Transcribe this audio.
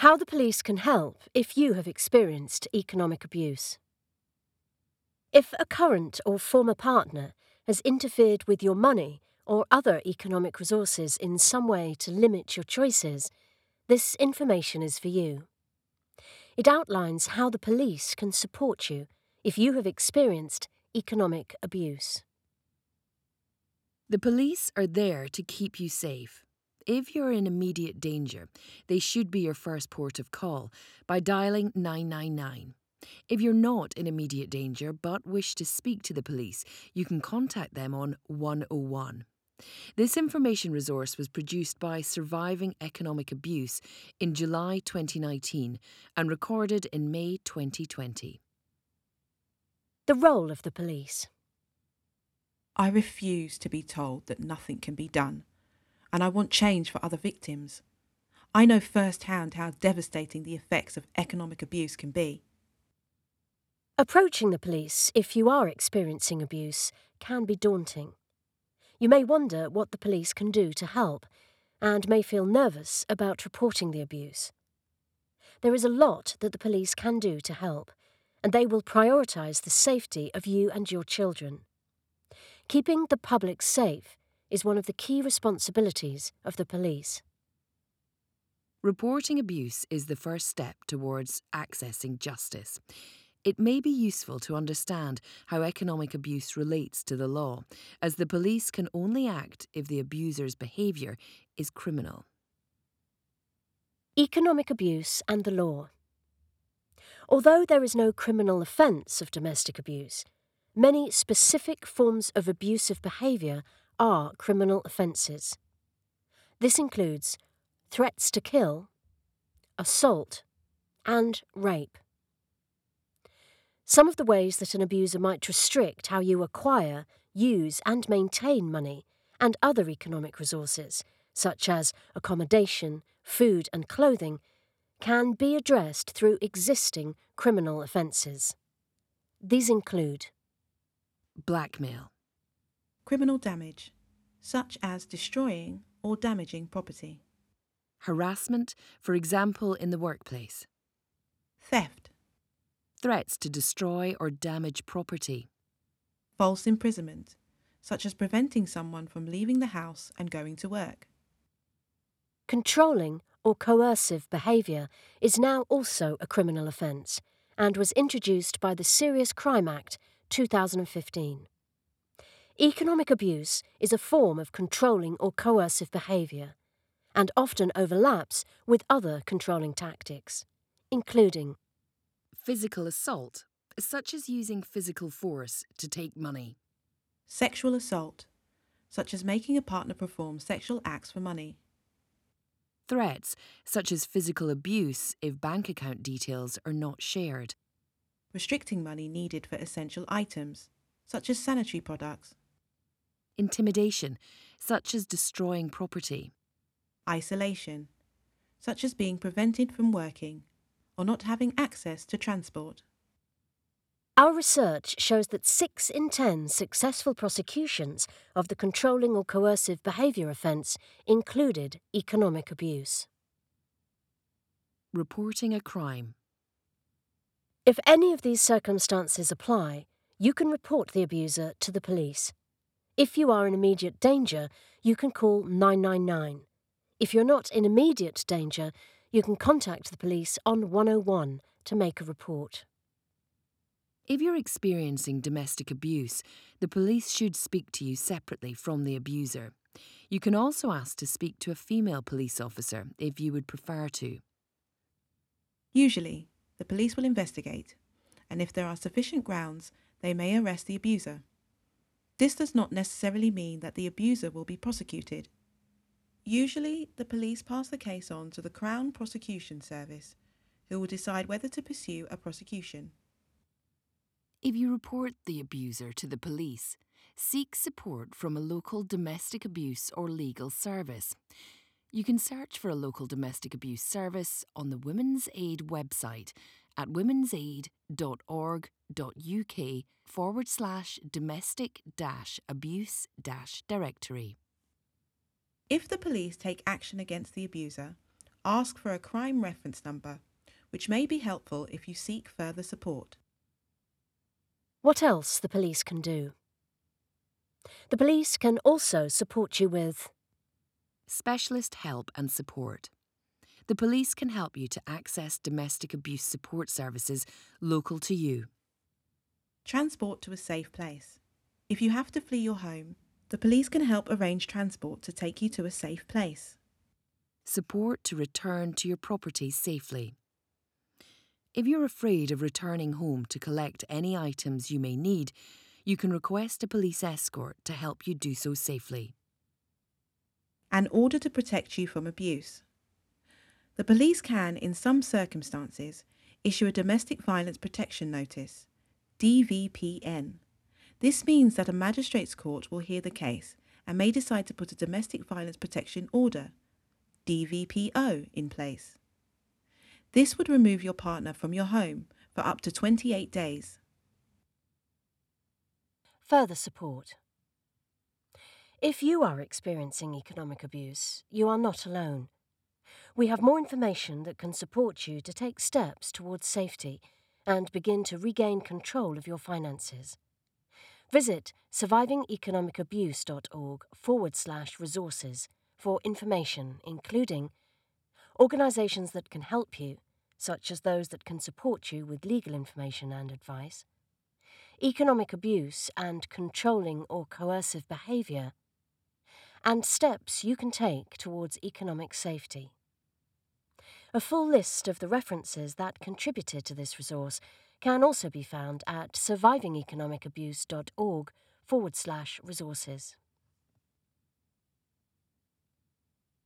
How the police can help if you have experienced economic abuse. If a current or former partner has interfered with your money or other economic resources in some way to limit your choices, this information is for you. It outlines how the police can support you if you have experienced economic abuse. The police are there to keep you safe. If you're in immediate danger, they should be your first port of call by dialing 999. If you're not in immediate danger but wish to speak to the police, you can contact them on 101. This information resource was produced by Surviving Economic Abuse in July 2019 and recorded in May 2020. The role of the police. I refuse to be told that nothing can be done, and I want change for other victims. I know firsthand how devastating the effects of economic abuse can be. Approaching the police if you are experiencing abuse can be daunting. You may wonder what the police can do to help and may feel nervous about reporting the abuse. There is a lot that the police can do to help, and they will prioritise the safety of you and your children. Keeping the public safe is one of the key responsibilities of the police. Reporting abuse is the first step towards accessing justice. It may be useful to understand how economic abuse relates to the law, as the police can only act if the abuser's behaviour is criminal. Economic abuse and the law. Although there is no criminal offence of domestic abuse, many specific forms of abusive behaviour are criminal offences. This includes threats to kill, assault, and rape. Some of the ways that an abuser might restrict how you acquire, use, and maintain money and other economic resources, such as accommodation, food, and clothing, can be addressed through existing criminal offences. These include Blackmail, Criminal damage, such as destroying or damaging property. harassment, for example, in the workplace, Theft, threats to destroy or damage property, false imprisonment, such as preventing someone from leaving the house and going to work. controlling or coercive behaviour is now also a criminal offence and was introduced by the Serious Crime Act 2015. Economic abuse is a form of controlling or coercive behaviour and often overlaps with other controlling tactics, including physical assault, such as using physical force to take money, Sexual assault, such as making a partner perform sexual acts for money. threats, such as physical abuse if bank account details are not shared, Restricting money needed for essential items, such as sanitary products. Intimidation, such as destroying property, Isolation, such as being prevented from working or not having access to transport. Our research shows that 6 in 10 successful prosecutions of the controlling or coercive behaviour offence included economic abuse. reporting a crime, If any of these circumstances apply, you can report the abuser to the police. If you are in immediate danger, you can call 999. If you're not in immediate danger, you can contact the police on 101 to make a report. If you're experiencing domestic abuse, the police should speak to you separately from the abuser. You can also ask to speak to a female police officer if you would prefer to. Usually, the police will investigate, and if there are sufficient grounds, they may arrest the abuser. This does not necessarily mean that the abuser will be prosecuted. Usually, the police pass the case on to the Crown Prosecution Service, who will decide whether to pursue a prosecution. If you report the abuser to the police, seek support from a local domestic abuse or legal service. You can search for a local domestic abuse service on the Women's Aid website at womensaid.org.uk forward slash domestic dash abuse dash directory. If the police take action against the abuser, ask for a crime reference number, which may be helpful if you seek further support. What else the police can do? The police can also support you with Specialist help and support. The police can help you to access domestic abuse support services local to you. Transport to a safe place. If you have to flee your home, the police can help arrange transport to take you to a safe place. Support to return to your property safely. If you're afraid of returning home to collect any items you may need, you can request a police escort to help you do so safely. An order to protect you from abuse. The police can, in some circumstances, issue a Domestic Violence Protection Notice, DVPN. This means that a magistrate's court will hear the case and may decide to put a Domestic Violence Protection Order, DVPO, in place. This would remove your partner from your home for up to 28 days. further support. If you are experiencing economic abuse, you are not alone. We have more information that can support you to take steps towards safety and begin to regain control of your finances. Visit survivingeconomicabuse.org forward slash resources for information, including organisations that can help you, such as those that can support you with legal information and advice, economic abuse and controlling or coercive behaviour, and steps you can take towards economic safety. A full list of the references that contributed to this resource can also be found at survivingeconomicabuse.org forward slash resources.